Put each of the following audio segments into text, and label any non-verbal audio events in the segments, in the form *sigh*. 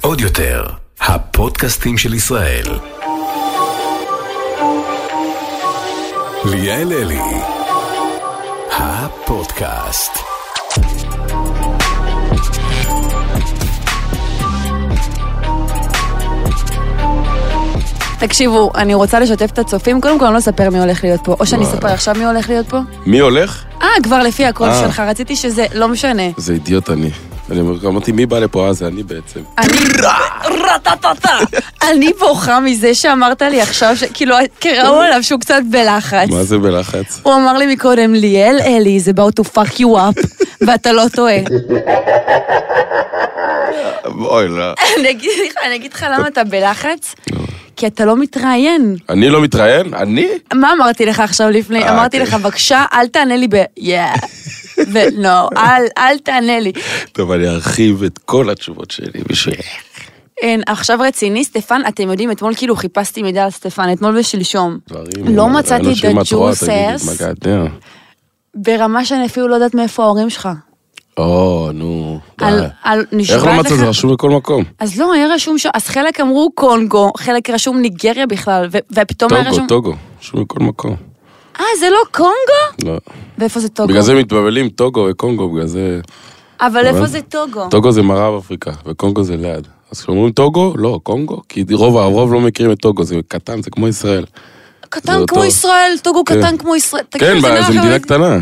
עוד יותר, הפודקאסטים של ישראל. ליאל אלי, הפודקאסט. תקשיבו, אני רוצה לשתף את הצופים, קודם כל אני לא אספר מי הולך להיות פה, או שאני אספר עכשיו מי הולך להיות פה. מי הולך? אה, כבר לפי הקול אה. שלך, רציתי שזה, לא משנה. זה אידיוט אני. אני אומר- אמרתי, מי בא לפה? אה, זה אני בעצם. אני... רטטטה. אני בוכה מזה שאמרת לי עכשיו, שכאילו, קראו עליו שהוא קצת בלחץ. מה זה בלחץ? הוא אמר לי מקודם, ליאל אלי, זה about to fuck you up, ואתה לא טועה. אוי, לא. אני אגיד לך, למה אתה בלחץ? כי אתה לא מתראיין. אני לא מתראיין? אני? מה אמרתי לך עכשיו לפני? אה, אמרתי אוקיי. לך, בבקשה, אל תענה לי ב... יא. ולא, אל, אל תענה לי. טוב, אני ארחיב את כל התשובות שלי בשביל... אין, עכשיו רציני, סטפן, אתם יודעים, אתמול כאילו חיפשתי מידע על סטפן, אתמול ושלשום. דברים... לא מצאתי את הג'וסס. גדל? ברמה שאני אפילו לא יודעת מאיפה ההורים שלך. או, נו. די. איך לא. מצאת? זה רשום בכל מקום. אז לא, היה רשום שם, אז חלק אמרו קונגו, חלק רשום ניגריה בכלל, ופתאום היה טוגו, רשום... טוגו. רשום בכל מקום. אה, זה לא קונגו? לא. ואיפה זה טוגו? בגלל זה מתבלבלים טוגו וקונגו, בגלל זה... אבל איפה זה טוגו? טוגו זה מערב אפריקה, וקונגו זה ליד. אז כשאומרים טוגו, לא, קונגו, כי רוב הרוב לא מכירים את טוגו, זה קטן, זה כמו ישראל. קטן כמו. ישראל, טוגו כן. קטן כמו ישראל. כן, זה נראה מדינה קטנה.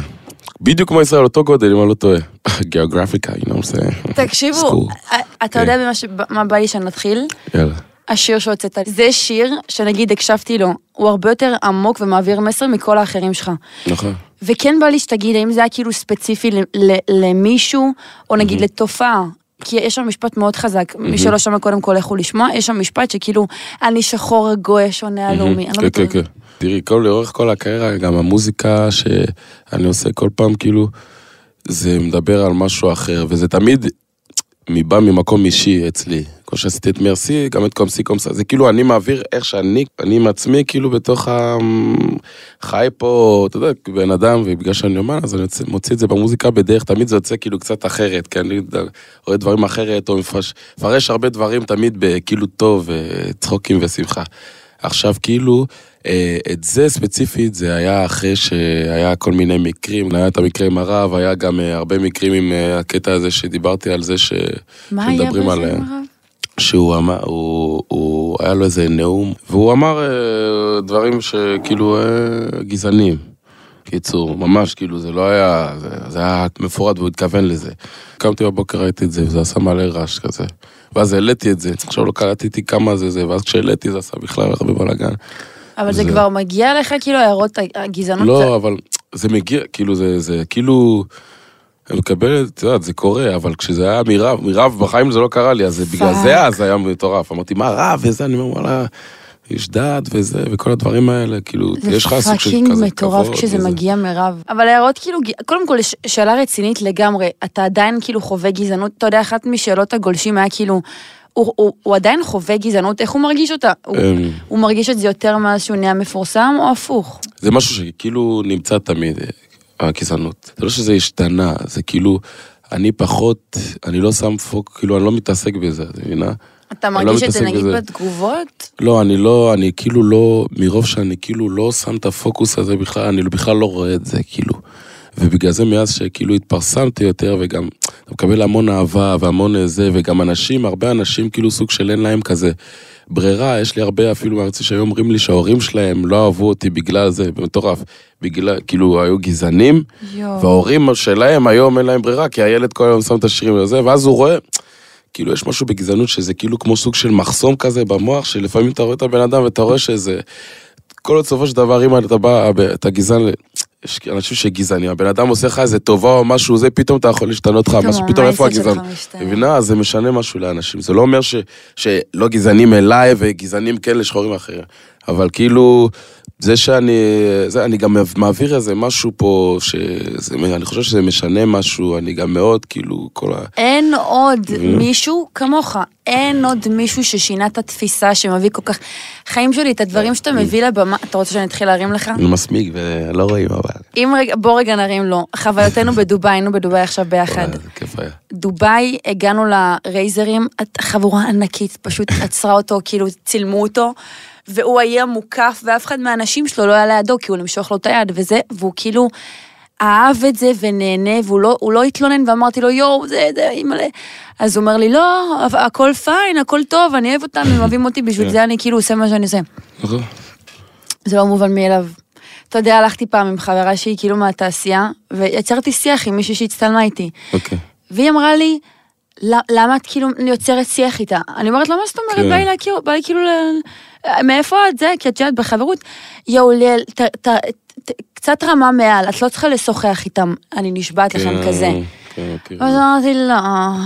בדיוק כמו ישראל, אותו גודל, אם אני לא טועה. *laughs* גיאוגרפיקה, you know what I'm saying? תקשיבו, School. אתה כן. יודע מה בא לי שנתחיל? יאללה. השיר שהוצאת. זה שיר שנגיד הקשבתי לו, הוא הרבה יותר עמוק ומעביר מסר מכל האחרים שלך. נכון. וכן בא לי שתגיד, האם זה היה כאילו ספציפי למישהו, או נגיד לתופעה. כי יש שם משפט מאוד חזק, מי שלא שמע קודם כל לכו לשמוע, יש שם משפט שכאילו, אני שחור הגוי שונה הלאומי. לא כן, כן. כן. תראי, כל, לאורך כל הקריירה, גם המוזיקה שאני עושה כל פעם, כאילו, זה מדבר על משהו אחר, וזה תמיד מבא ממקום אישי אצלי. כמו שעשיתי את מרסי, גם את קומסי קומסה, זה כאילו אני מעביר איך שאני, אני עם עצמי, כאילו בתוך ה... חי פה, אתה יודע, בן אדם, ובגלל שאני אומן, אז אני מוציא את זה במוזיקה בדרך, תמיד זה יוצא כאילו קצת אחרת, כי אני רואה דברים אחרת, או מפרש, מפרש הרבה דברים תמיד בכאילו טוב, אה, צחוקים ושמחה. עכשיו כאילו, אה, את זה ספציפית, זה היה אחרי שהיה כל מיני מקרים, היה את המקרה עם הרב, היה גם אה, הרבה מקרים עם הקטע הזה שדיברתי על זה ש... מה היה שמדברים בזה, אה, הרב? שהוא אמר, הוא, הוא, היה לו איזה נאום, והוא אמר אה, דברים שכאילו אה, גזענים. קיצור, ממש, כאילו, זה לא היה, זה, זה היה מפורט והוא התכוון לזה. קמתי בבוקר, ראיתי את זה, וזה עשה מלא רעש כזה. ואז העליתי את זה, עכשיו לא קלטתי כמה זה זה, ואז כשהעליתי זה עשה בכלל הרבה בלאגן. אבל זה זה- כבר מגיע לך כאילו הערות הגזענות? לא, אבל זה מגיע, כאילו, זה, זה כאילו... אני מקבל, את יודעת, זה קורה, אבל כשזה היה מרב, מרב בחיים זה לא קרה לי, אז זה- בגלל. זה אז היה מטורף. אמרתי, מרב וזה, אני אומר, וואלה, יש דת וזה, וכל הדברים האלה, כאילו, יש לך סוג זה של fucking כזה מטורף כבוד כשזה וזה. מגיע מרב. אבל הערות כאילו, קודם כל, שאלה רצינית לגמרי, אתה עדיין כאילו חווה גזענות, אתה יודע, אחת משאלות הגולשים היה כאילו, הוא, הוא, הוא עדיין חווה גזענות, איך הוא מרגיש אותה? הוא, אמ, הוא מרגיש את זה יותר מאז שהוא נהיה מפורסם, או הפוך? זה משהו שכאילו נמצא תמיד, אה, הגזענות. זה לא שזה השתנה, זה כאילו, אני פחות, אני לא שם פוק, כאילו, אני לא מתעסק בזה, את מבינה? אתה לא מרגיש את זה נגיד בזה. בתגובות? לא, אני לא, אני כאילו לא, מרוב שאני כאילו לא שם את הפוקוס הזה בכלל, אני בכלל לא רואה את זה, כאילו. ובגלל זה מאז שכאילו התפרסמתי יותר, וגם אתה מקבל המון אהבה והמון זה, וגם אנשים, הרבה אנשים כאילו סוג של אין להם כזה ברירה, יש לי הרבה אפילו מארצי שהיו אומרים לי שההורים שלהם לא אהבו אותי בגלל זה, מטורף. בגלל, כאילו, היו גזענים, יואו. וההורים שלהם היום אין להם ברירה, כי הילד כל היום שם את השירים לזה, ואז הוא רואה, כאילו יש משהו בגזענות שזה כאילו כמו סוג של מחסום כזה במוח, שלפעמים אתה רואה את הבן אדם ואתה רואה שזה... כל עוד סופו של דבר, אם אתה בא, אתה גזען, יש אנשים שגזענים, הבן אדם עושה לך איזה טובה או משהו, זה פתאום אתה יכול להשתנות לך, משהו, פתאום איפה הגזען? מבינה? זה משנה משהו לאנשים. זה לא אומר ש, שלא גזענים אליי וגזענים כן לשחורים אחרים. אבל כאילו, זה שאני, זה, אני גם מעביר איזה משהו פה, שזה, אני חושב שזה משנה משהו, אני גם מאוד, כאילו, כל ה... אין עוד מישהו כמוך, אין עוד מישהו ששינה את התפיסה, שמביא כל כך... חיים שלי, את הדברים שאתה מביא לבמה, אתה רוצה שאני אתחיל להרים לך? אני מסמיק ולא רואים אבל. אם רגע, בוא רגע נרים לו. חוויותינו *laughs* בדובאי, היינו בדובאי עכשיו ביחד. כיף היה. דובאי, הגענו לרייזרים, חבורה ענקית, פשוט עצרה אותו, כאילו צילמו אותו, והוא היה מוקף, ואף אחד מהאנשים שלו לא היה לידו, כי הוא למשוך לו את היד וזה, והוא כאילו אהב את זה ונהנה, והוא לא, לא התלונן, ואמרתי לו, יואו, זה, זה, אימא'לה. אז הוא אומר לי, לא, הכל פיין, הכל טוב, אני אוהב אותם, הם אוהבים אותי, בשביל זה אני כאילו עושה מה שאני עושה. נכון. זה לא מובן מאליו. אתה יודע, הלכתי פעם עם חברה שהיא כאילו מהתעשייה, ויצרתי שיח עם מישהי שהצטלמה איתי. אוקיי. והיא אמרה לי, "ל- למה את כאילו יוצרת שיח איתה? אני אומרת לה, מה זאת אומרת? כן. בא לי להכיר, בא לי כאילו, ל- מאיפה את זה? כי את יודעת, בחברות, יואו, ליאל, קצת רמה מעל, את לא צריכה לשוחח איתם, אני נשבעת לכם כן, כזה. כן. אז אמרתי, לא,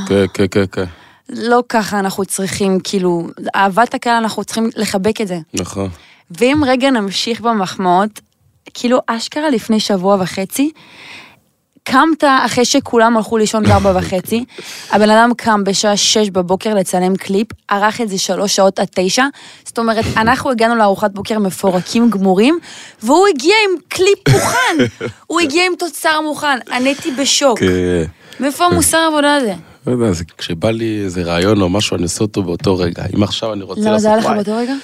כן, כן, כן, כן. לא ככה אנחנו צריכים, כאילו, אהבת הקהל, אנחנו צריכים לחבק את זה. נכון. ואם רגע נמשיך במחמאות, כאילו אשכרה לפני שבוע וחצי, קמת אחרי שכולם הלכו לישון בארבע וחצי, הבן אדם קם בשעה שש בבוקר לצלם קליפ, ערך את זה שלוש שעות עד תשע, זאת אומרת, אנחנו הגענו לארוחת בוקר מפורקים גמורים, והוא הגיע עם קליפ מוכן, *laughs* הוא הגיע עם תוצר מוכן, אני הייתי בשוק. כן. מאיפה המוסר העבודה הזה? לא יודע, כשבא לי איזה רעיון או משהו, אני עושה אותו באותו רגע. אם עכשיו אני רוצה לעשות... זה היה לך. באותו רגע?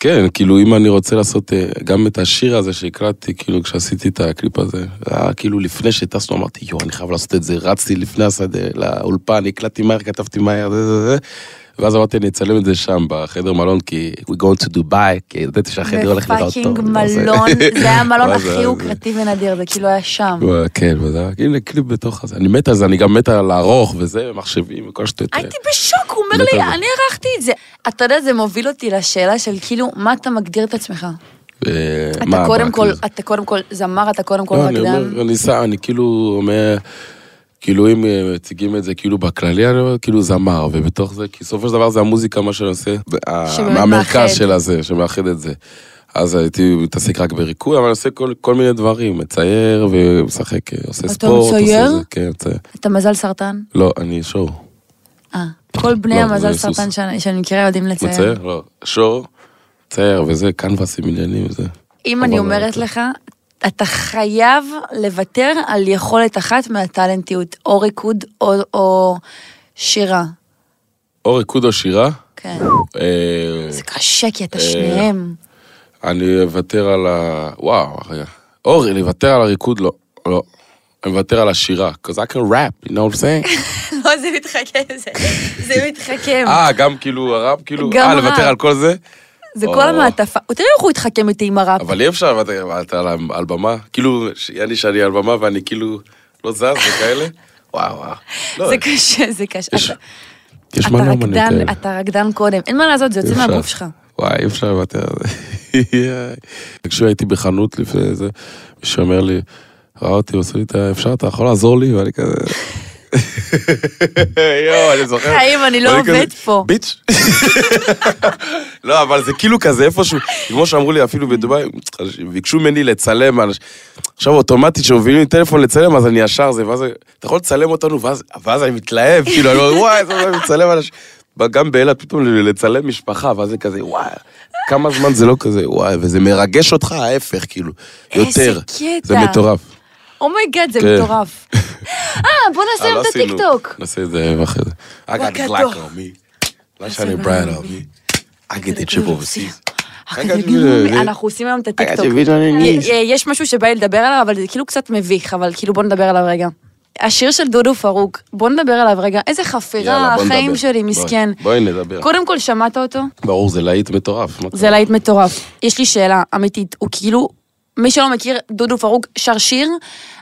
כן, כאילו אם אני רוצה לעשות אה, גם את השיר הזה שהקלטתי, כאילו כשעשיתי את הקליפ הזה, זה היה כאילו לפני שטסנו אמרתי, יואו, אני חייב לעשות את זה, רצתי לפני השדה לאולפן, הקלטתי מהר, כתבתי מהר, זה זה זה. ואז אמרתי, אני אצלם את זה שם, בחדר מלון, כי we going to Dubai, כי ידעתי שהחדר הולך לראות טוב. ב fucking מלון, *laughs* זה היה המלון הכי יוקרתי ונדיר, זה כאילו היה שם. כן, וזה היה, הנה קליפ בתוך הזה. אני מת על זה, אני גם מת על לערוך וזה, מחשבים וכל שטויות. הייתי בשוק, הוא אומר לי. אני ערכתי את זה. אתה יודע, זה מוביל אותי לשאלה של כאילו, מה אתה מגדיר את עצמך? אה, אתה קודם כל, כאילו? אתה קודם כל זמר, אתה קודם כל לא, אני רקדן. שם, אני כאילו אומר, כאילו אם אה, מציגים את זה כאילו בכללי, אני אומר כאילו זמר, ובתוך זה, כי בסופו של דבר זה המוזיקה, מה שאני עושה, ה- שבאמת מהמרכז מאחד. של הזה, שמאחד את זה. אז הייתי מתעסק רק בריקוד, אבל אני עושה כל, כל מיני דברים, מצייר ומשחק, אה, עושה אתה ספורט, מצייר? עושה זה, כן, מצייר. אתה מזל סרטן? לא, אני שור. אה. כל בני לא, המזל סרטן. שאני שאני מכירה יודעים לצייר. מצייר? לא. שור, מצייר וזה, קנבסים עניינים וזה. אם אני אומרת לך, אתה חייב לוותר על יכולת אחת מהטאלנטיות, או ריקוד או- או שירה. או ריקוד או שירה. כן. אה, זה קשה, כי אתה אה, שניהם. אני אוותר על ה... וואו, רגע. אורי, לוותר על הריקוד? לא. לא. אני מוותר על השירה, because I can rap, you know what I'm saying? *laughs* לא, זה מתחכם, זה- מתחכם. אה, גם כאילו הראפ, כאילו... אה, לוותר. על כל זה? זה. כל המעטפה. תראה איך הוא התחכם איתי עם הראפ. אבל אי אפשר לוותר על- במה. כאילו, יעני שאני על במה ואני כאילו לא זז וכאלה. *laughs* וואו, וואו. לא, זה קשה, זה קשה. יש- אתה- אתה מלא אומנים כאלה. אתה רקדן קודם. אין מה לעשות, זה יוצא. מהגוף שלך. וואי, אי אפשר לוותר על זה. כשהייתי בחנות לפני זה, מישהו אומר לי, ראה אותי, עושה לי את ה... אפשר, אתה יכול לעזור לי? ואני כזה... *laughs* יואו, אני זוכר. חיים, אני לא עובד פה. ביץ'. *laughs* לא, אבל זה כאילו כזה איפשהו, כמו שאמרו לי אפילו בדובאי, ביקשו ממני לצלם, עכשיו אוטומטית כשמובילים לי טלפון לצלם, אז אני ישר זה, ואז אתה יכול לצלם אותנו, ואז אני מתלהב, כאילו, אני אומר, וואי, איזה אני מצלם אנשים. גם באילת פתאום לצלם משפחה, ואז זה כזה, וואי, כמה זמן זה לא כזה, וואי, וזה מרגש אותך, ההפך, כאילו, איזה יותר. קטע. זה מטורף. oh my god, זה כן. מטורף. *laughs* אה, בוא נעשה אה, היום לא את. הטיקטוק. נעשה את זה אחרי זה. I got the. Glock on me. לא שאני בריין on me. I get the trip overseas. אנחנו עושים היום את הטיקטוק. your knees. יש משהו שבא לי לדבר עליו, אבל זה כאילו קצת מביך, אבל כאילו בוא נדבר עליו רגע. השיר של דודו פרוק, בוא נדבר עליו רגע. איזה חפירה, החיים. שלי, בואי, מסכן. בואי נדבר. קודם כל, שמעת אותו? ברור, זה להיט מטורף. זה? להיט מטורף. יש לי שאלה אמיתית, הוא כאילו, מי שלא מכיר, דודו פרוק שר שיר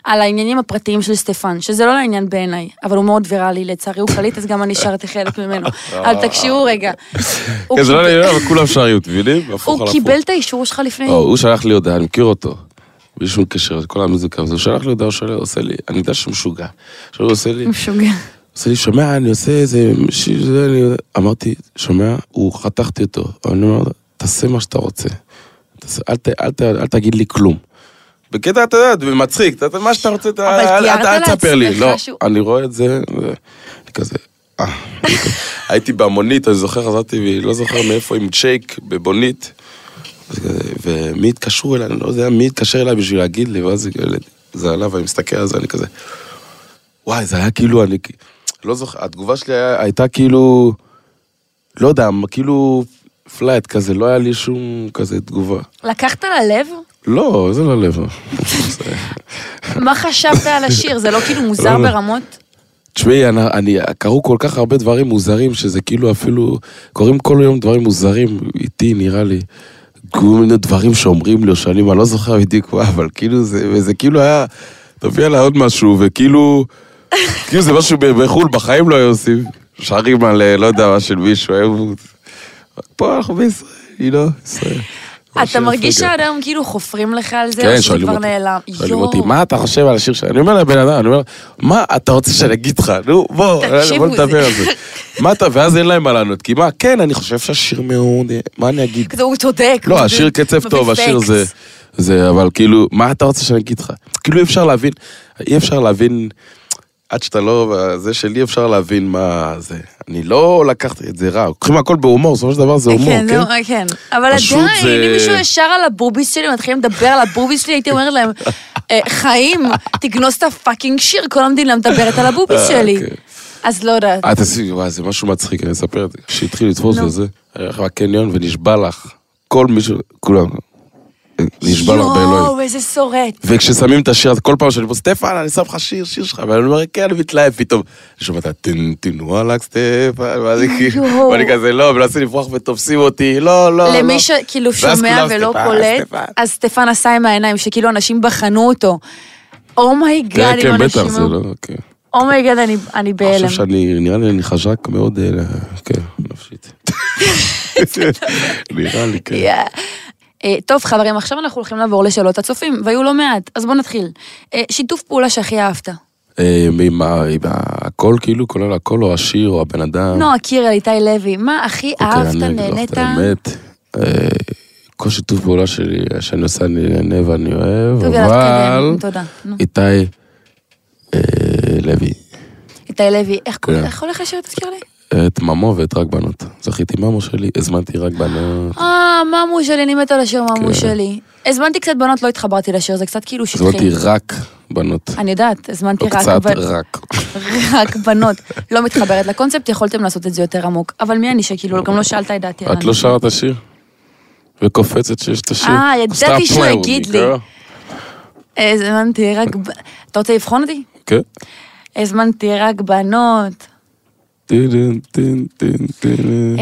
על העניינים הפרטיים של סטפן, שזה לא לעניין בעיניי, אבל הוא מאוד ויראלי, לצערי הוא קליט, אז גם אני שרתי חלק ממנו. *laughs* אבל תקשיבו רגע. *laughs* כן, זה לא לעניין, אבל כולם שרים, מבינים? הוא. קיבל את האישור שלך לפני... לא, הוא שלח לי הודעה, אני מכיר אותו. בלי שום קשר, כל המוזיקה, הוא שלח לי הודעה, הוא שואל, עושה לי, אני יודע שהוא משוגע. עכשיו הוא עושה לי, משוגע. עושה לי, שומע, אני עושה איזה. אמרתי, שומע, הוא חתכתי אותו. אני אומר, תעשה מה שאתה רוצה. אל ת- אל ת- אל תגיד לי כלום. בקטע, אתה יודע, מצחיק, אתה- מה שאתה רוצה, אתה- אל- אל- אל תספר לי. לא, שהוא- אני רואה את זה, אני כזה, אה. *laughs* הייתי בהמונית, אני זוכר, חזרתי, לא זוכר מאיפה, עם צ'ייק בבונית. ומי התקשרו אליי, אני לא יודע מי התקשר אליי בשביל להגיד לי, ואז זה- זה עלה, ואני מסתכל על זה, אני כזה, וואי, זה היה כאילו, אני לא זוכר, התגובה שלי היה- הייתה כאילו, לא יודע, כאילו flat כזה, לא היה לי שום כזה תגובה. לקחת ללב? לא, זה לא לב. מה חשבת על השיר? זה לא כאילו מוזר לא, לא. ברמות? תשמעי, אני, אני, קרו כל כך הרבה דברים מוזרים, שזה כאילו אפילו, קורים כל יום דברים מוזרים איתי, נראה לי. כל מיני דברים שאומרים לי או שואלים, אני לא זוכר בדיוק מה, אבל כאילו זה, וזה כאילו היה, תביא עליי עוד משהו, וכאילו, כאילו זה משהו בחו"ל, בחיים לא היו עושים. שרים על, אה, לא יודע מה, של מישהו, היו... פה אנחנו בישראל, היא לא, ישראל. *laughs* אתה מרגיש שהאדם כאילו חופרים לך על זה, כן, או שזה שואלים כבר אותי. נעלם? שואלים יואו. אותי, מה אתה חושב על השיר שלי? אני אומר לבן אדם, אני אומר, מה אתה רוצה שאני אגיד לך? נו, בוא, בוא נדבר על זה. *laughs* מה אתה, ואז אין להם מה לענות, כי מה, כן, אני חושב שהשיר מאוד, מה אני אגיד? כזה הוא צודק. לא, השיר קצב טוב, השיר. זה, זה, אבל כאילו, מה אתה רוצה שאני אגיד לך? כאילו אי אפשר להבין, אי אפשר להבין, עד שאתה לא, זה שלי אפשר להבין מה זה. אני לא לקחתי את זה רע, לוקחים הכל בהומור, בסופו של דבר זה הומור, כן, כן? זה- כן. אבל עדיין, זה- אם מישהו ישר על הבוביס שלי, מתחילים לדבר על הבוביס שלי, הייתי אומרת להם, "אה, חיים, תגנוז את הפאקינג שיר, כל המדינה מדברת על הבוביס אה, שלי. כן. אז לא יודעת. אה, תעשי, וואי, זה משהו מצחיק, אני אספר את זה. כשהתחיל לתפוס נו. וזה, היה לך בקניון ונשבע לך, כל מישהו, כולם, נשבע לך באלוהים. יואו, איזה שרוט. וכששמים את השיר כל פעם שאני פה, סטפן, אני שם לך שיר, שיר שלך, ואני אומר, כן, אני מתלהב פתאום. אני שומע את הטין, טין, וואלק, סטפן, אני כאילו. ואני כזה, לא, מנסה לברוח ותופסים אותי, לא, לא, לא. למי שכאילו שומע ולא קולט. אז סטפן עשה עם העיניים, שכאילו אנשים בחנו אותו. oh my god, כן, אם כן, בטח, אנשים... זה לא, כן. oh my god, אני- אני אני בהלם. חושב שאני, נראה לי אני חזק מאוד, אה, כן, נפשית. *laughs* *laughs* נראה לי, כן. אה, טוב, חברים, עכשיו אנחנו הולכים לעבור לשאלות הצופים, והיו לא מעט, אז בואו נתחיל. אה, שיתוף פעולה שהכי אהבת. אה, עם הכל, כאילו, כולל הכל, או השיר, או הבן אדם. נועה קירל, איתי לוי, מה הכי אוקיי, אהבת, נהנית? את האמת, כל שיתוף פעולה שלי, שאני עושה, אני נהנה ואני אוהב, אבל... איתי לוי, איתי לוי, איך כן. איך הולך השיר, תזכיר לי? את ממו ואת רק בנות. זכיתי ממו שלי, הזמנתי רק בנות. אה, ממו שלי, אני מתה לשיר ממו כן. שלי. הזמנתי קצת בנות, לא התחברתי לשיר, זה קצת כאילו שטחי. הזמנתי רק בנות. אני יודעת, הזמנתי לא רק קצת. רק. *laughs* רק בנות. לא מתחברת לקונספט, יכולתם לעשות את זה יותר עמוק. אבל מי אני שכאילו, גם לא שאלת את דעתי. את לא את השיר? וקופצת שיש את השיר? אה, ידעתי שהוא יגיד לי. הזמנתי רק... אתה רוצה לבחון אותי? כן. הזמנתי רק בנות,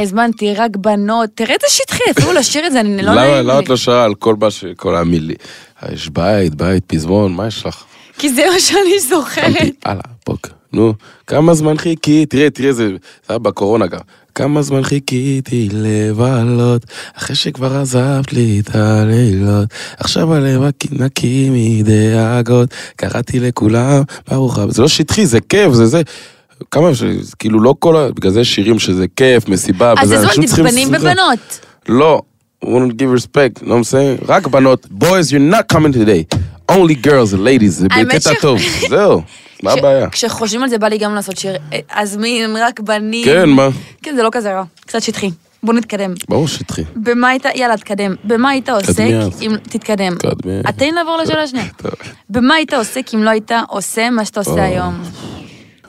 הזמנתי רק בנות. תראה איזה שטחי, אפילו לשיר את זה, אני לא למה נעים למה לי. את לא שרה על כל מה ש... כל המילי? יש בית, בית, פזמון, מה יש לך? כי זה מה שאני זוכרת. הלאה, בוקר. נו, כמה זמן חיכי, תראה, תראה, זה היה בקורונה גם. כמה זמן חיכיתי לבלות, אחרי שכבר עזבת לי את הלילות. עכשיו הלב נקי מדאגות, קראתי לכולם, ברוך הבא. זה לא שטחי, זה כיף, זה זה. כמה אפשר, כאילו לא כל ה... בגלל זה שירים שזה כיף, מסיבה, אז וזה, הזמנתי אנשים צריכים בנים. ובנות. לא, we won't give respect, you know what I'm saying? רק בנות, boys, you're not coming today. only girls and ladies, זה בקטע טוב, *laughs* זהו, מה הבעיה? כשחושבים על זה בא לי גם לעשות שיר, אה, אזמין רק בנים. כן, מה? כן, זה לא כזה רע, קצת שטחי. בוא נתקדם. ברור שטחי. במה היית, יאללה, תקדם. במה היית עוסק. אם... תתקדם. תן לעבור לשאלה השנייה. במה היית עוסק אם לא היית עושה מה שאתה עושה. היום?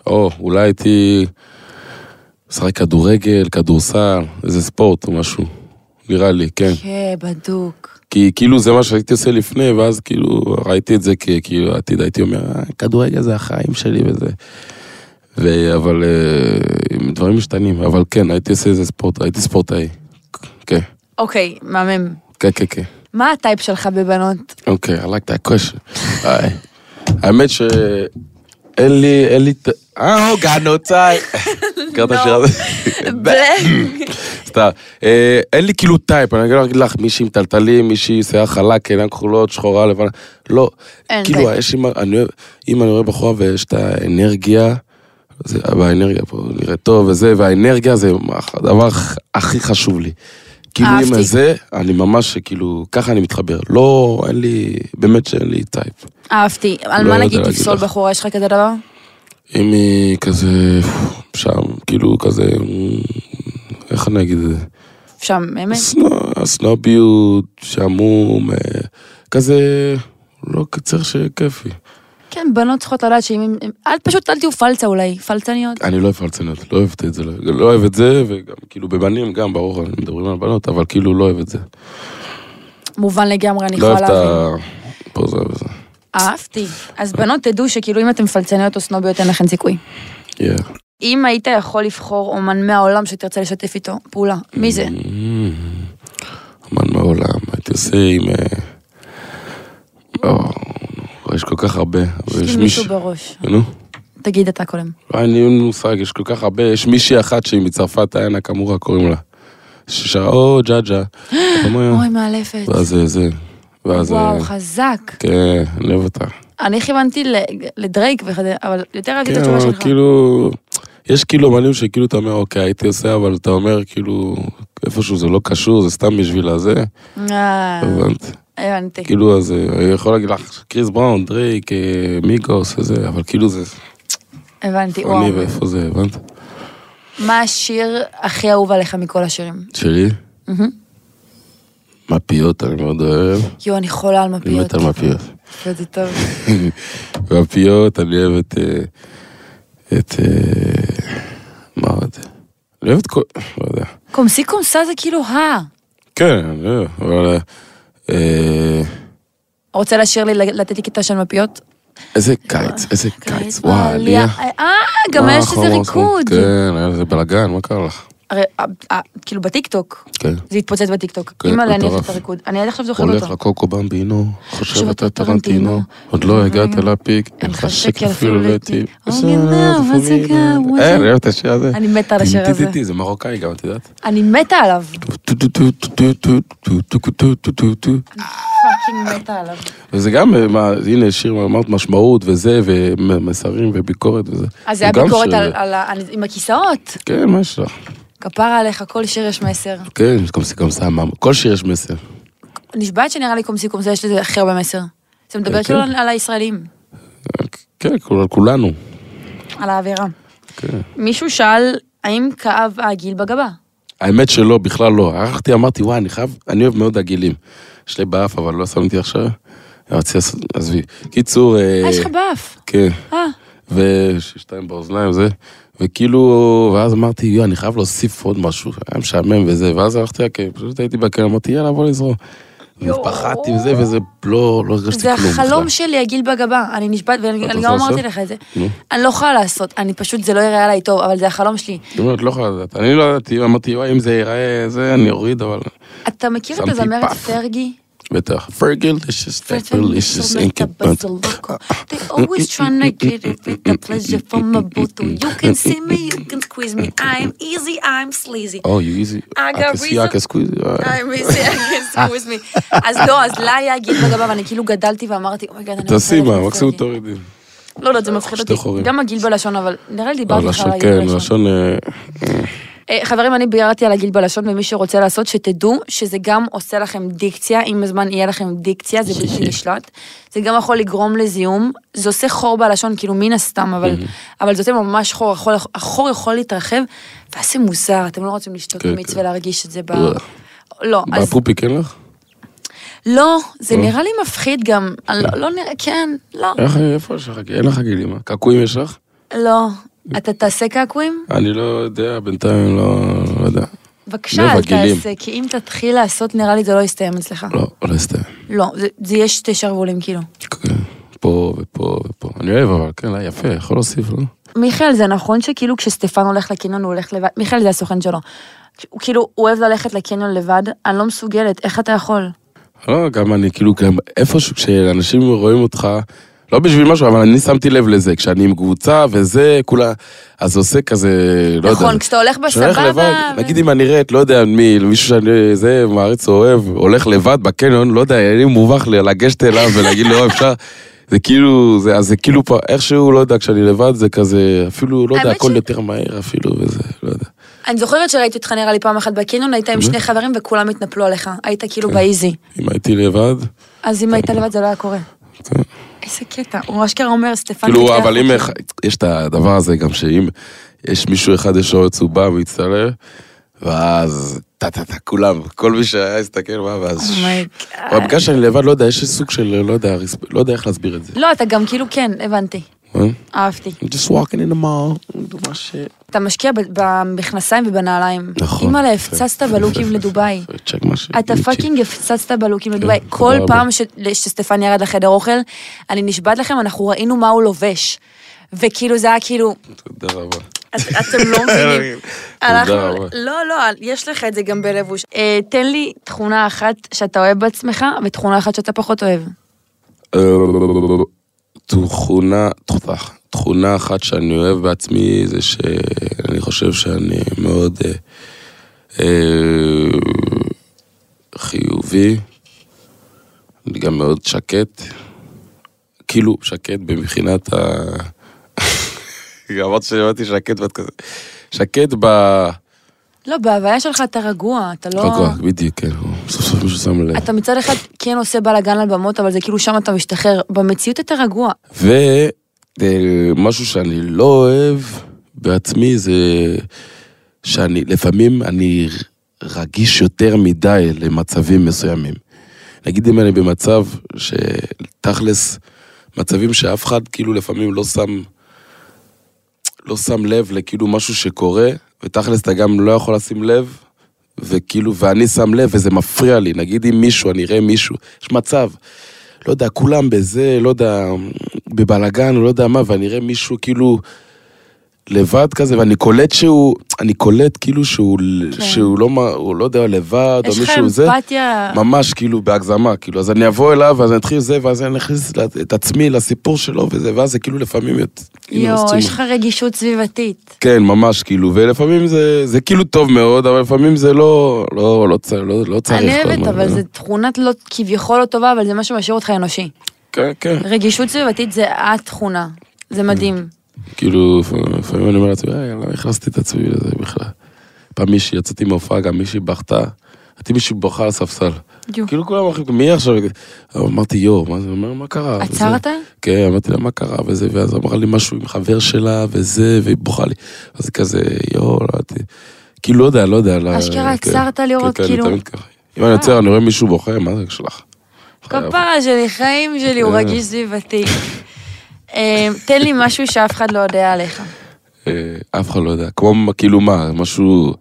או, אולי הייתי משחק כדורגל, כדורסל, איזה ספורט או משהו. נראה לי, כן. כן, בדוק. כי כאילו זה מה שהייתי עושה לפני, ואז כאילו ראיתי את זה ככאילו עתיד, הייתי אומר, "אה, כדורגל זה החיים שלי וזה. ו... אבל אה, דברים משתנים, אבל כן, הייתי עושה איזה ספורט, הייתי ספורטאי. כן, אוקיי, מהמם. כן, כן, כן. מה ה type שלך בבנות? אוקיי, I like that question. *laughs* האמת שאין לי, אין לי... אה, oh God, no time. הכרת את השיר הזה? *laughs* *laughs* סתם. אה, אין לי כאילו type, אני לא אגיד לך, מישהי עם תלתלים, מישהי שיער חלק, עיניים כחולות, שחורה, לבנה. לא. אין כאילו, type. אוהב, אם אני רואה בחורה ויש את האנרגיה, והאנרגיה פה נראית טוב וזה, והאנרגיה זה הדבר הכי חשוב לי. כאילו עם. זה, אני ממש, כאילו, ככה אני מתחבר. לא, אין לי, באמת שאין לי type. אהבתי. על לא מה נגיד תפסול לך. בחורה, יש לך כזה דבר? אם היא כזה, שם, כאילו כזה, איך אני אגיד את זה? משעממת? סנו- סנוביות, שעמום, אה, כזה, לא צריך שיהיה כיפי. כן, בנות צריכות לדעת שאם... הם- אל פשוט, אל תהיו פלצה אולי, פלצניות. אני לא אוהב פלצנות, לא אוהב את זה, לא לא אוהב את זה, וגם כאילו בבנים גם, ברור, מדברים על בנות, אבל כאילו לא אוהב את זה. מובן לגמרי, אני לא יכולה אוהב את להבין. ה... פה זה וזה. אהבתי. אז בנות, תדעו שכאילו אם אתם פלצניות או סנוביות, אין לכם סיכוי. אם היית יכול לבחור אומן מהעולם שתרצה לשתף איתו פעולה, מי זה? Mm, אמן מהעולם, הייתי עושה עם... אה, יש כל כך הרבה, יש לי מישהו. בראש. נו, תגיד אתה קודם. אין לי מושג, יש כל כך הרבה, יש מישהי אחת שהיא מצרפת, איינה קמורה קוראים לה. ששרה, או, ג'אג'ה. *gasps* אוי, מאלפת. ואז זה, זה. ואז... וואו, אה, חזק. כן, אני אוהב אותה. אני כיוונתי ל- לדרייק אבל יותר אהבתי את כן, התשובה אבל שלך. כאילו... יש כאילו אמנים שכאילו אתה אומר, אוקיי, הייתי עושה, אבל אתה אומר, כאילו, איפשהו זה לא קשור, זה סתם בשביל הזה, אה, הבנת? הבנתי. כאילו, אז אה, אני יכול להגיד לך, קריס בראון, דרייק, אה, מיגוס וזה, אבל כאילו זה, הבנתי, וואו. אני ואיפה זה, הבנת? מה השיר הכי אהוב עליך מכל השירים? שלי? מפיות, אני מאוד אוהב, יואו, אני חולה על אני מפיות. מת על מפיות. זה טוב. *laughs* מפיות, אני אוהב את... אה, את... אה, מה עוד? אני אוהב את כל... לא יודע. קומסי קומסה זה כאילו ה. כן, אני אוהב, אבל... אה, רוצה לשיר לי, לתת לי קטע של מפיות? איזה קיץ, איזה קיץ, וואי. עלייה. אה, גם יש איזה ריקוד. כן, היה לזה בלאגן, מה קרה לך? הרי, כאילו בטיקטוק, כן. זה התפוצץ בטיקטוק. כן, אני להניח את הריקוד, אני עד עכשיו זוכרת אותו. הולך לקוקו במבינו, חושב אתה טרנטינו, עוד לא אה, הגעת לפיק, אין לך שקל אפילו לטי. אה, אין, אוהב את השיר הזה. אני מתה על השיר הזה. זה מרוקאי גם, את יודעת? אני מתה עליו. וזה גם, הנה שיר, אמרת משמעות וזה, ומסרים וביקורת וזה. אז זה היה ביקורת על, עם הכיסאות. כן, מה יש לך? כפרה עליך, כל שיר יש מסר. כן, קומסי קומסה, כל שיר יש מסר. נשבעת שנראה לי קומסי קומסי יש לזה הכי הרבה מסר. זה מדבר כאילו. על על הישראלים, כן, כול- כולנו. על האווירה. כן. מישהו שאל, האם כאב העגיל בגבה? האמת שלא, בכלל לא. הלכתי, אמרתי, וואי, אני חייב, אני אוהב מאוד עגילים. יש לי באף, אבל לא שמתי עכשיו. רציתי לעשות, עזבי. קיצור, אה, אה, יש לך באף. כן, אה, ושתיים באוזניים וזה, וכאילו, ואז אמרתי, יואו, אני חייב להוסיף עוד משהו, היה משעמם וזה, ואז הלכתי, פשוט הייתי בקרן, אמרתי, יאללה, בוא נזרום. ופחדתי וזה, וזה, לא, לא הרגשתי זה כלום. החלום בכלל. שלי, עגיל בגבה. אני נשבעת, ואני גם אמרתי? לך את זה. אני לא יכולה לעשות, אני פשוט, זה לא יראה עליי טוב, אבל זה החלום שלי. היא אומרת, לא יכולה לדעת. אני לא ידעתי, אמרתי, וואי, אם זה ייראה, זה, אני אוריד, אבל... אתה מכיר את הזמרת. פרגי? בטח. פרגלicious, פרגלicious, אינקפנט. They always trying to get it with the pleasure from a bottle. You can see me, you can squeeze me. I'm easy, I'm sleazy. או, איזי. I got reason. I'm easy, I can *laughs* squeeze me. אז לא, אז לה היה גיל בגבה, ואני כאילו גדלתי ואמרתי, אומייגד, אני תעשי רוצה מה, להיות מקסימום פרגי." תורידי. לא, לא, זה מפחיד אותי. גם הגיל בלשון, אבל נראה לי דיברתי בכלל על הגיל כן, בלשון. לשון... אה, חברים, אני ביררתי על הגיל בלשון, ומי שרוצה לעשות, שתדעו שזה גם עושה לכם דיקציה, אם בזמן יהיה לכם דיקציה, זה בלתי נשלט. זה גם יכול לגרום לזיהום, זה עושה חור בלשון, כאילו מן הסתם, אבל, אבל זה עושה ממש חור, החור, החור יכול להתרחב, ואז זה מוזר, אתם לא רוצים לשתות כן, מיץ כן. ולהרגיש את זה ב... אה. לא, אז בפופיק אין לך? לא, זה אה. נראה לי מפחיד גם, לא, לא נראה, כן, לא, איפה יש לך? אין לך גילים? קעקועים יש לך? לא. אתה תעשה קעקועים? אני לא יודע, בינתיים לא לא יודע. בבקשה, לב אל. תעשה, כי אם תתחיל לעשות, נראה לי זה לא יסתיים אצלך. לא, לא אסתיים. לא, זה, זה יהיה שתי שרוולים כאילו. כן, פה ופה ופה. אני אוהב, אבל כן, אה, יפה, יכול להוסיף, לא? מיכאל, זה נכון שכאילו כשסטפן הולך לקניון הוא הולך לבד? מיכאל זה הסוכן שלו. הוא כאילו, הוא אוהב ללכת לקניון לבד, אני לא מסוגלת, איך אתה יכול? לא, גם אני כאילו, גם איפשהו כשאנשים רואים אותך, לא בשביל משהו, אבל אני שמתי לב לזה, כשאני עם קבוצה וזה, כולה, אז עושה כזה, לא יודע. נכון, כשאתה הולך כשהולך לבד, בסבבה... ו- נגיד אם אני את לא יודע מי, מישהו שאני זה מעריץ או אוהב, הולך לבד בקניון, לא יודע, לי מובך לגשת אליו ולהגיד לו, "אה, אפשר, זה כאילו, זה, אז זה כאילו, פה- איכשהו, לא יודע, כשאני לבד זה כזה, אפילו, לא יודע, הכל ש- יותר מהר אפילו, וזה, לא יודע. אני זוכרת שראיתי אותך נראה לי פעם אחת בקניון, היית עם שני חברים וכולם התנפלו עליך. היית כאילו כן. באיזי. אם הייתי לבד, אז אם היית לבד זה לא היה קורה. איזה קטע. הוא אשכרה אומר, סטפן... כאילו, אבל אם, חוקים." אח- יש את הדבר הזה גם שאם יש מישהו אחד יש לו צהובה והצטלם, ואז טה-טה-טה, כולם, כל מי שהיה הסתכל, מה, ואז... Oh my אבל. בגלל שאני לבד, לא יודע, יש סוג של, לא יודע, לא יודע איך להסביר את זה. לא, אתה גם כאילו כן, הבנתי. אה? אהבתי. I'm just walking in the mall, do my shit. אתה משקיע במכנסיים ובנעליים. נכון. אימא'לה, הפצצת בלוקים *laughs* לדובאי. יפה, צ'ק מה ש... אתה. fucking הפצצת בלוקים לדובאי. תודה כל. פעם שסטפן ירד לחדר אוכל, אני נשבעת לכם, אנחנו ראינו מה הוא לובש. וכאילו זה היה כאילו, תודה רבה. את- אתם לא *laughs* מבינים. תודה אנחנו- רבה. לא, לא, יש לך את זה גם בלבוש. אה, תן לי תכונה אחת שאתה אוהב בעצמך, ותכונה אחת שאתה פחות אוהב. תכונה, תכונה- תכונה אחת שאני אוהב בעצמי זה שאני חושב שאני מאוד אה, אה, חיובי, אני גם מאוד שקט, כאילו שקט מבחינת ה... *laughs* אמרת שאמרתי שקט ואת כזה, שקט ב... לא, בהוויה שלך אתה רגוע, אתה לא... רגוע, בדיוק, כן, סוף סוף מישהו שם לב. אתה מצד אחד כן עושה בלאגן על במות, אבל זה כאילו שם אתה משתחרר. במציאות אתה רגוע. ומשהו שאני לא אוהב בעצמי זה שאני, לפעמים אני רגיש יותר מדי למצבים מסוימים. נגיד אם אני במצב שתכלס, מצבים שאף אחד כאילו לפעמים לא שם, לא שם לב לכאילו משהו שקורה, ותכלס אתה גם לא יכול לשים לב, וכאילו, ואני שם לב וזה מפריע לי. נגיד אם מישהו, אני אראה מישהו, יש מצב, לא יודע, כולם בזה, לא יודע, בבלאגן, או לא יודע מה, ואני אראה מישהו כאילו לבד כזה, ואני קולט שהוא, אני קולט כאילו שהוא, כן. שהוא לא, הוא לא יודע, לבד, או יש לך מישהו זה. אמפתיה... ממש כאילו בהגזמה, כאילו, אז אני אבוא אליו, ואז אני אתחיל זה, ואז אני אכניס את עצמי לסיפור שלו וזה, ואז זה כאילו לפעמים... יואו, יש לך רגישות סביבתית. כן, ממש, כאילו, ולפעמים זה, זה כאילו טוב מאוד, אבל לפעמים זה לא, לא, לא, לא, לא צריך. אני אוהבת, אבל אה. זו תכונת לא כביכול לא טובה, אבל זה מה שמשאיר אותך אנושי. כן, כן. רגישות סביבתית זה התכונה. זה מדהים. כאילו, לפעמים אני אומר לעצמי, "אה, למה הכנסתי את עצמי לזה בכלל? פעם מישהי, יצאתי מהופעה, גם מישהי בכתה, הייתי מישהי בוכה על הספסל. כאילו כולם אחרים, מי עכשיו? אמרתי, יואו, מה זה, מה- מה קרה? עצרת? כן, אמרתי לה, מה קרה? וזה, ואז אמרה לי משהו עם חבר שלה, וזה, והיא בוכה לי. אז כזה, יואו, לא יודעת. כאילו, לא יודע, לא יודע. לא- אשכרה כן. עצרת לראות, כן, כן, כאילו-. אם אני יוצא, אני רואה מישהו בוכה, מה זה שלך? כפרה שלי, חיים שלי, הוא כן. רגיש סביבתי. אה, תן לי משהו שאף אחד לא יודע עליך. אה, אף אחד לא יודע. כמו, כאילו מה, משהו...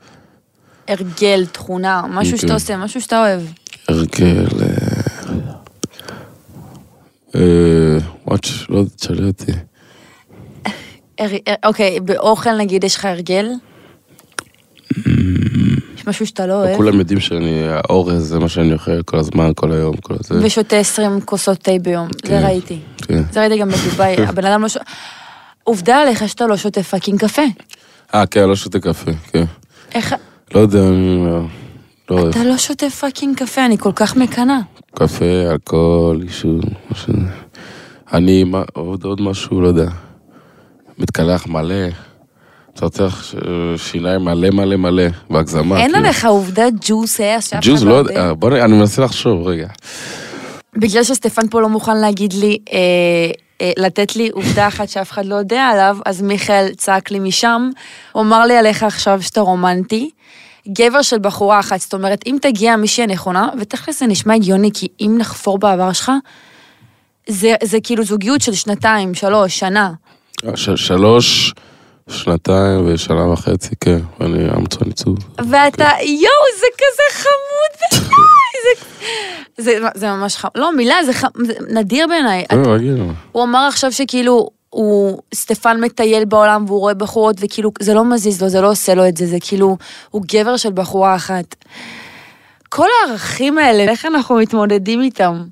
הרגל, תכונה, משהו שאתה אוקיי. עושה, משהו שאתה אוהב. הרגל... אה, אה, וואט, לא תשאלי אותי. אוקיי, באוכל נגיד יש לך הרגל? יש משהו שאתה לא אוהב? כולם יודעים שאני, האורז זה מה שאני אוכל כל הזמן, כל היום, כל זה. ושותה 20 כוסות תה ביום, זה כן. ראיתי. כן. זה ראיתי גם בדובאי, *laughs* הבן אדם לא שותה... עובדה עליך שאתה לא שותה פאקינג קפה. אה, כן, לא שותה קפה, כן. איך... לא יודע, אני לא- לא אוהב. אתה לא שותה פאקינג קפה, אני כל כך מקנאה. קפה, אלכוהול, עישון. אני, מה- עוד עוד משהו, לא יודע. מתקלח מלא. צרצח ש- שיניים מלא מלא מלא, בהגזמה. אין כאילו. עליך עובדה ג'וס היה שאף אחד ג'וז, לא יודע. יודע, בוא נראה, אני מנסה לחשוב, רגע. בגלל שסטפן פה לא מוכן להגיד לי, אה, אה, לתת לי עובדה אחת שאף אחד לא יודע עליו, אז מיכאל צעק לי משם, הוא אמר לי עליך עכשיו שאתה רומנטי. גבר של בחורה אחת, זאת אומרת, אם תגיע מישהי הנכונה, ותכל'ס זה נשמע הגיוני, כי אם נחפור בעבר שלך, זה, זה כאילו זוגיות של שנתיים, שלוש, שנה. ש- שלוש, שנתיים ושנה וחצי, כן, ואני אמצע ניצוב. ואתה, יואו, זה כזה חמוד בעיניי, זה, זה, זה ממש חמוד, לא, מילה, זה, ח, זה נדיר בעיניי. כן, רגיל. הוא אמר עכשיו שכאילו, הוא, סטפן מטייל בעולם והוא רואה בחורות וכאילו, זה לא מזיז לו, זה לא עושה לו את זה, זה כאילו, הוא גבר של בחורה אחת. כל הערכים האלה, איך אנחנו מתמודדים איתם?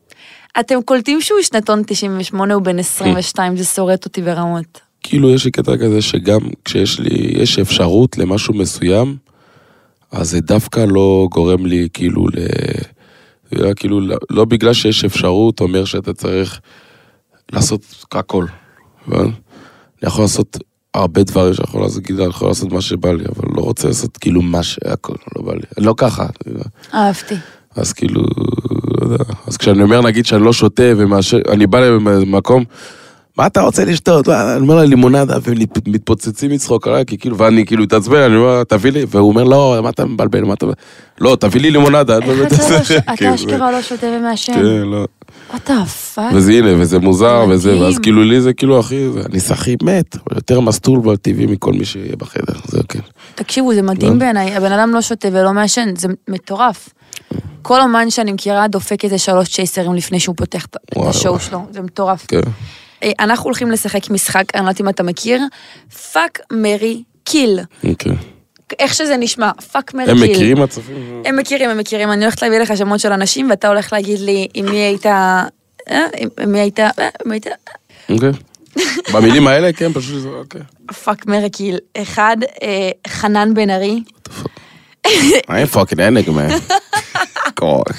אתם קולטים שהוא שנתון 98, הוא בן 22, זה שורט אותי ברמות. כאילו יש לי קטע כזה שגם כשיש לי, יש אפשרות למשהו מסוים, אז זה דווקא לא גורם לי כאילו ל... כאילו, לא, לא בגלל שיש אפשרות אומר שאתה צריך לעשות הכל. אני יכול לעשות הרבה דברים שאני יכול לעשות, כאילו, אני יכול לעשות מה שבא לי, אבל לא רוצה לעשות כאילו מה שהכל, לא בא לי. לא ככה. אהבתי. אז כאילו, לא יודע. אז כשאני אומר, נגיד שאני לא שותה ומאשר, אני בא למקום, מה אתה רוצה לשתות? אני אומר לה לימונדה, והם מתפוצצים מצחוק עליי, כי כאילו, ואני כאילו מתעצבן, אני אומר, תביא לי, והוא אומר, לא, מה אתה מבלבל, מה אתה... לא, תביא לי לימונדה. אתה לא כאילו, אתה אשכרה לא שותה ומעשן? כן, לא. the fuck? וזה הנה, וזה מוזר. וזה, ואז כאילו לי זה כאילו, אחי, זה- אני סחי מת, יותר מסטול טבעי מכל מי שיהיה בחדר, זה כן. תקשיבו, זה מדהים לא. בעיניי, הבן אדם לא שותה ולא מעשן, זה מטורף. כל אומן שאני מכירה דופק איזה שלוש צ'ייסרים לפני שהוא פותח את- ה show. שלו, זה מטורף. אה, אנחנו הולכים לשחק משחק, אני לא יודעת אם אתה מכיר, fuck marry kill. אוקיי. איך שזה נשמע, fuck marry kill. הם מכירים הצופים? הם מכירים, הם מכירים. אני הולכת להביא לך שמות של אנשים, ואתה הולך להגיד לי עם מי היית... אה, עם- עם מי היית... אה, עם מי היית... אוקיי. *laughs* במילים האלה, כן, פשוט זה, אוקיי. fuck marry kill. אחד, אה, חנן בן ארי. I fucking. God.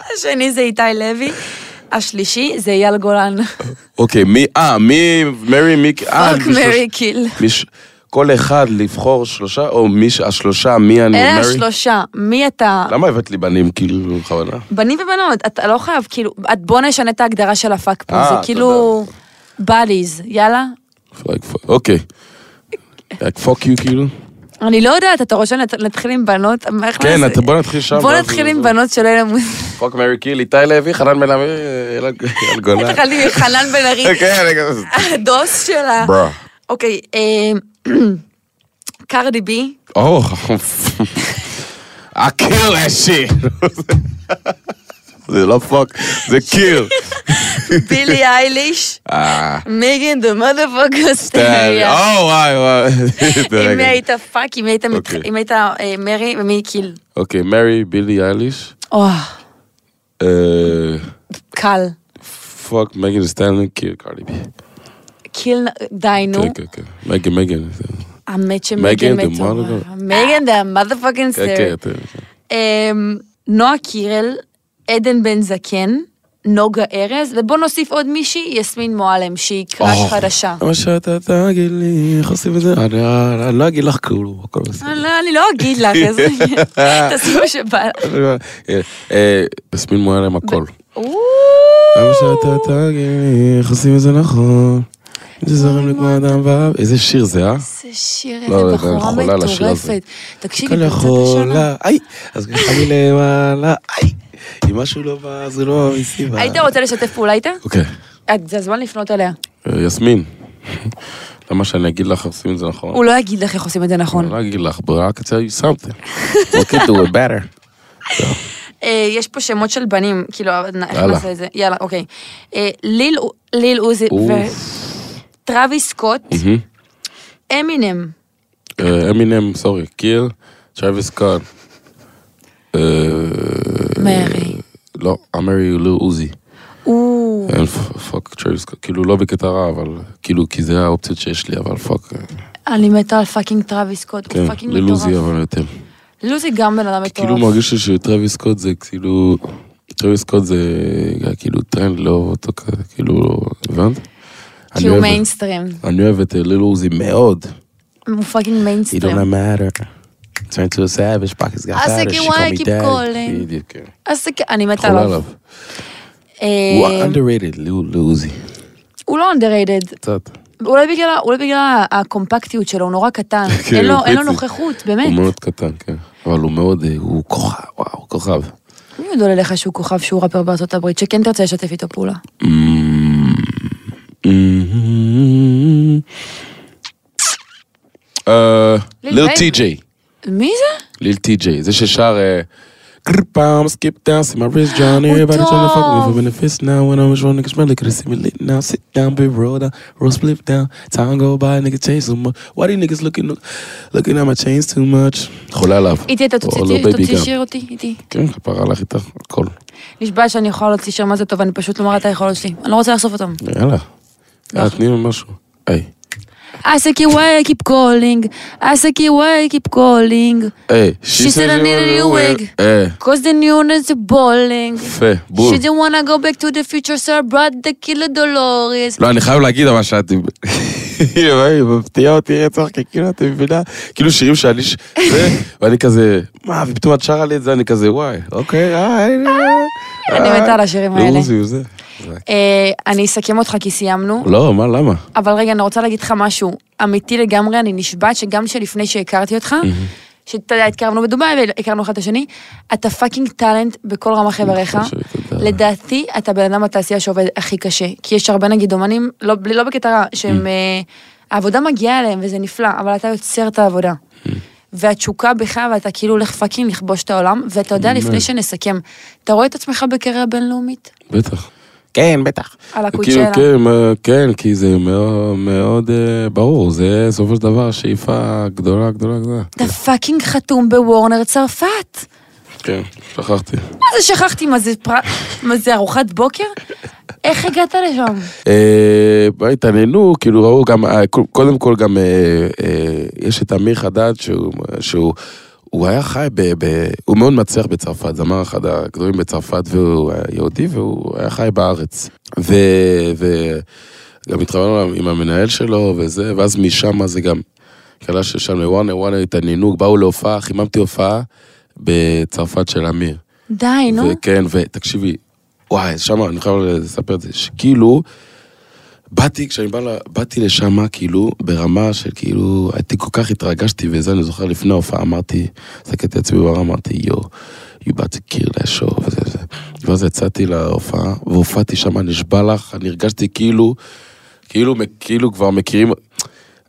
*laughs* השני זה איתי לוי. השלישי זה אייל גולן. אוקיי, מי, אה, מי, מרי, מי, אה, פאק מרי קיל. כל אחד לבחור שלושה, או מי, השלושה, מי אני, אלה מרי? השלושה. מי אתה? למה הבאת לי בנים, כאילו, בכוונה? בנים ובנות, אתה לא חייב, כאילו, את- בוא נשנה את ההגדרה של הפאק פה, אה, זה כאילו... בדיז, יאללה? Like, fuck- אוקיי. fuck you, כאילו? אני לא יודעת, אתה רוצה שנתחיל עם בנות? כן, בוא נתחיל שם. בוא נתחיל עם בנות של אלה מוזיקה. fuck marry kill, איתי לוי, חנן בן ארי, אייל אייל גולן. חנן בן ארי, *laughs* כן. הדוס שלה. אוקיי, אה, *clears throat* קרדי בי, Oh, I kill that shit. זה לא fuck, זה kill. בילי אייליש, אה, מגן the motherfucker stallion. או וואי וואי. עם מי היית fuck, עם מי היית מת- אוקיי. עם מי היית אה, marry ומי kill. אוקיי, marry, בילי אייליש. או, אה, kill. fuck, מגן stallion, kill קרדי בי. kill, די נו. כן, כן, כן. מגן, מגן. האמת שמגן מגן the מטורף. motherfucker. מגן the *laughs* motherfucking כן, stallion. כן, אתה- אמ, נועה קירל, עדן בן זקן, נוגה ארז, ובוא נוסיף עוד מישהי, יסמין מועלם, שהיא crush חדשה. מה שאתה תגיד לי, איך עושים את זה? אני לא אגיד לך כלום, הכל בסדר. אני לא- אני לא אגיד לך, איזה... *laughs* *laughs* תעשי מה שבא לך. אה, יסמין מועלם הכל. למה שאתה תגיד לי, איך עושים את זה נכון? זה זורם לי כמו אדם ואב. איזה שיר זה, אה? איזה שיר, לא, איזה אני בחורה. מטורפת. תקשיבי, כל. יכולה, איי, אז ככה לי למעלה, איי. אם משהו לא בא, זה לא מסיבה. היית רוצה לשתף פעולה איתה? אוקיי, אה, זה הזמן לפנות אליה. אה, יסמין. *laughs* למה שאני אגיד לך איך עושים את זה נכון? הוא לא יגיד לך איך עושים את זה נכון. לא אגיד לך, but I can tell you something. *laughs* We can do it better. אה, יש פה שמות של בנים, כאילו, איך. נעשה את זה? יאללה, אוקיי. ליל- עוזי. וטרוויס סקוט. אמינם. אמינם, sorry, kill, טרוויס. אה, marry. לא, marry עוזי. או, אין פ- fuck טרוויס. כאילו לא בקטע רע, אבל כאילו, כי זה האופציות שיש לי, אבל fuck. אה, אני מתה על fucking טרוויס סקוט, הוא כן, fucking עוזי, מטורף. אבל יותר. ליל עוזי גם בן אדם כאילו מטורף. מרגיש לי שטרוויס סקוט זה כאילו... טרוויס סקוט זה כאילו טרנד, לא אותו כזה, כאילו, הבנת? כי הוא מיינסטרים. אני אוהב את אה, ליל עוזי מאוד. הוא fucking It don't מיינסטרים. matter. She why call I me keep daddy. calling. בדיוק, כן. אני מתה עליו. אה, הוא underrated, עוזי. הוא לא underrated. קצת. אולי בגלל, אולי בגלל הקומפקטיות שלו, הוא נורא קטן. *laughs* כן, אין לו- אין. נוכחות, באמת. הוא מאוד קטן, כן. אבל הוא מאוד, אה, הוא כוכב, וואו, כוכב. מי יודע לך שהוא כוכב שהוא ראפר בארצות הברית, שכן תרצה לשתף איתו פעולה? Mm, mm, אה, ליל ליל וייב. טי.ג'יי. מי זה? ליל טי.ג'יי. זה ששר... אה, פעם everybody trying to fuck me for benefits now. When I was wrong, niggas smell it, could've seen me lit now. Sit down, big roll down, roll split down. Time go by, nigga change so much. Why these niggas looking looking at my chains too much? חולה עליו. איתי אתה תוציא לא. שיר אותי, איתי. כן, כפרה לך איתך, הכל. נשבע שאני יכולה להוציא שיר מה זה טוב, אני פשוט לא מראה את היכולות שלי. אני לא רוצה לחשוף אותם. יאללה. יאללה, תני לו משהו. היי. Why I keep calling? Asaki, why I keep calling? היי, She said I need a new wig. אה, Cause the newness is bowling. יפה, בול. She didn't wanna go back to the future, so I brought the killer Dolores. לא, אני חייב להגיד אבל שאת... היא מפתיעה אותי רצח, כי כאילו, את מבינה? כאילו שירים שאני... ש- ואני כזה, מה, ופתאום את שרה לי את זה, אני כזה, וואי, אוקיי, אה, הנה. אני מתה על השירים האלה. ועוזי וזה. אה, אני אסכם אותך כי סיימנו, לא, מה, למה? אבל רגע, אני רוצה להגיד לך משהו אמיתי לגמרי, אני נשבעת שגם שלפני שהכרתי אותך, שאתה יודע, התקרבנו בדובאי והכרנו אחד את השני, אתה fucking talent בכל רמ"ח איבריך. לדעתי, אתה בן אדם בתעשייה שעובד הכי קשה. כי יש הרבה נגיד אומנים, לא, לא בקטע רע, שהם... אה, העבודה מגיעה אליהם וזה נפלא, אבל אתה יוצר את העבודה. והתשוקה בך, ואתה כאילו הולך fucking לכבוש את העולם, ואתה יודע, לפני שנסכם, אתה רואה את עצמך בקריירה בינלאומית? בטח. כן, בטח. על כאילו, הקוצ'לה. כן, מה- כן, כי זה מאוד, מאוד אה, ברור, זה בסופו של דבר שאיפה גדולה, גדולה, גדולה. אתה fucking חתום בוורנר צרפת. כן, שכחתי. מה זה שכחתי, מה זה פר... מה זה ארוחת בוקר? איך הגעת לשם? אה, בהתעניינו, כאילו ראו גם, אה, קודם כל גם, אה, יש את אמיר חדד שהוא, הוא היה חי ב, ב... הוא מאוד מצליח בצרפת, זמר אחד הגדולים בצרפת והוא היה יהודי והוא היה חי בארץ. ו... וגם התחברנו עם המנהל שלו וזה, ואז משם זה גם, קלה ששם לוואנר, וואנר התעניינו, באו להופעה, חיממתי הופעה בצרפת של אמיר. די, נו. וכן, ותקשיבי, וואי, שמה, אני חייב לספר את זה, שכאילו, באתי, כשאני בא, באתי לשם, כאילו, ברמה של כאילו, הייתי כל כך התרגשתי וזה, אני זוכר לפני ההופעה, אמרתי, הסתכלתי על עצמי ברמה, אמרתי, יו, you about to kill that show, וזה וזה. ואז יצאתי להופעה, והופעתי שם, נשבע לך, אני הרגשתי כאילו, כאילו, כאילו כבר מכירים,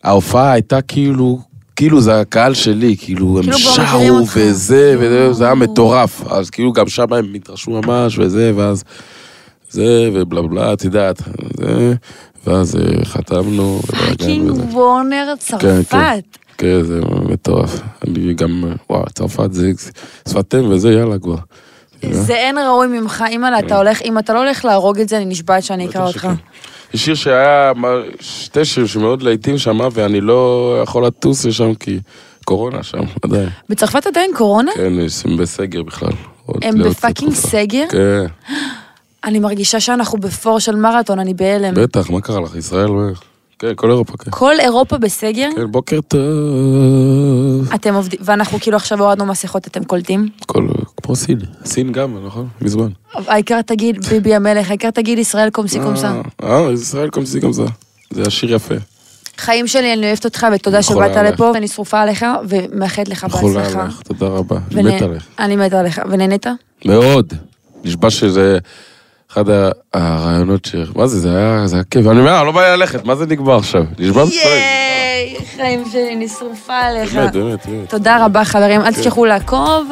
ההופעה הייתה כאילו, כאילו זה הקהל שלי, כאילו הם כאילו שרו. וזה, וזה, זה היה מטורף. אז כאילו גם שם הם התרשמו ממש וזה, ואז זה, ובלה בלה, את יודעת, זה, ואז אה, חתמנו. fucking. וורנר כן, כן. צרפת. כן, זה מטורף. אני גם, וואו, צרפת זה שפת אם וזה, יאללה כבר. זה אין ראוי ממך, אימא'לה, אתה הולך, אם אתה לא הולך להרוג את זה, אני נשבעת שאני אקרא אותך. יש שיר שהיה, שתי שירים שמאוד להיטים שם, ואני לא יכול לטוס לשם כי קורונה שם, עדיין. בצרפת עדיין קורונה? כן, הם בסגר בכלל. הם לא ב fucking סגר? כן, *gasps* אני מרגישה שאנחנו בפור של מרתון, אני בהלם. בטח, מה קרה לך? ישראל? מה? כן, כל אירופה, כן. כל אירופה בסגר? כן, בוקר טוב. אתם עובדים, ואנחנו כאילו עכשיו הורדנו מסכות, אתם קולטים? כל, כמו סין. סין גם, נכון? מזמן. העיקר תגיד ביבי המלך, העיקר תגיד ישראל comme ci comme ça. אה, אה, ישראל comme ci comme ça. זה השיר יפה. חיים שלי, אני אוהבת אותך, ותודה שבאת. לפה, ואני שרופה עליך, ומאחלת לך חולה בהצלחה. עליך, תודה רבה. אני מת עליך. אני מתה עליך. ונהנית? מאוד. נשבע שזה אחד הרעיונות ש... מה זה, זה היה, זה היה כיף. אני אומר, לא בא לי ללכת, מה זה נגמר עכשיו? נשבע בספרים. ייי, חיים שלי, אני שרופה עליך. באמת, באמת, באמת. תודה רבה חברים, אל תשכחו לעקוב.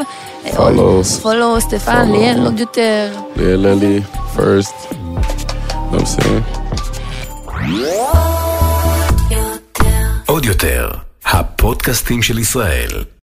Follows. פולו, סטפן, Follow. ליאל, עוד יותר. ליאלי, פרסט. לא מסיים. עוד יותר, הפודקאסטים של ישראל.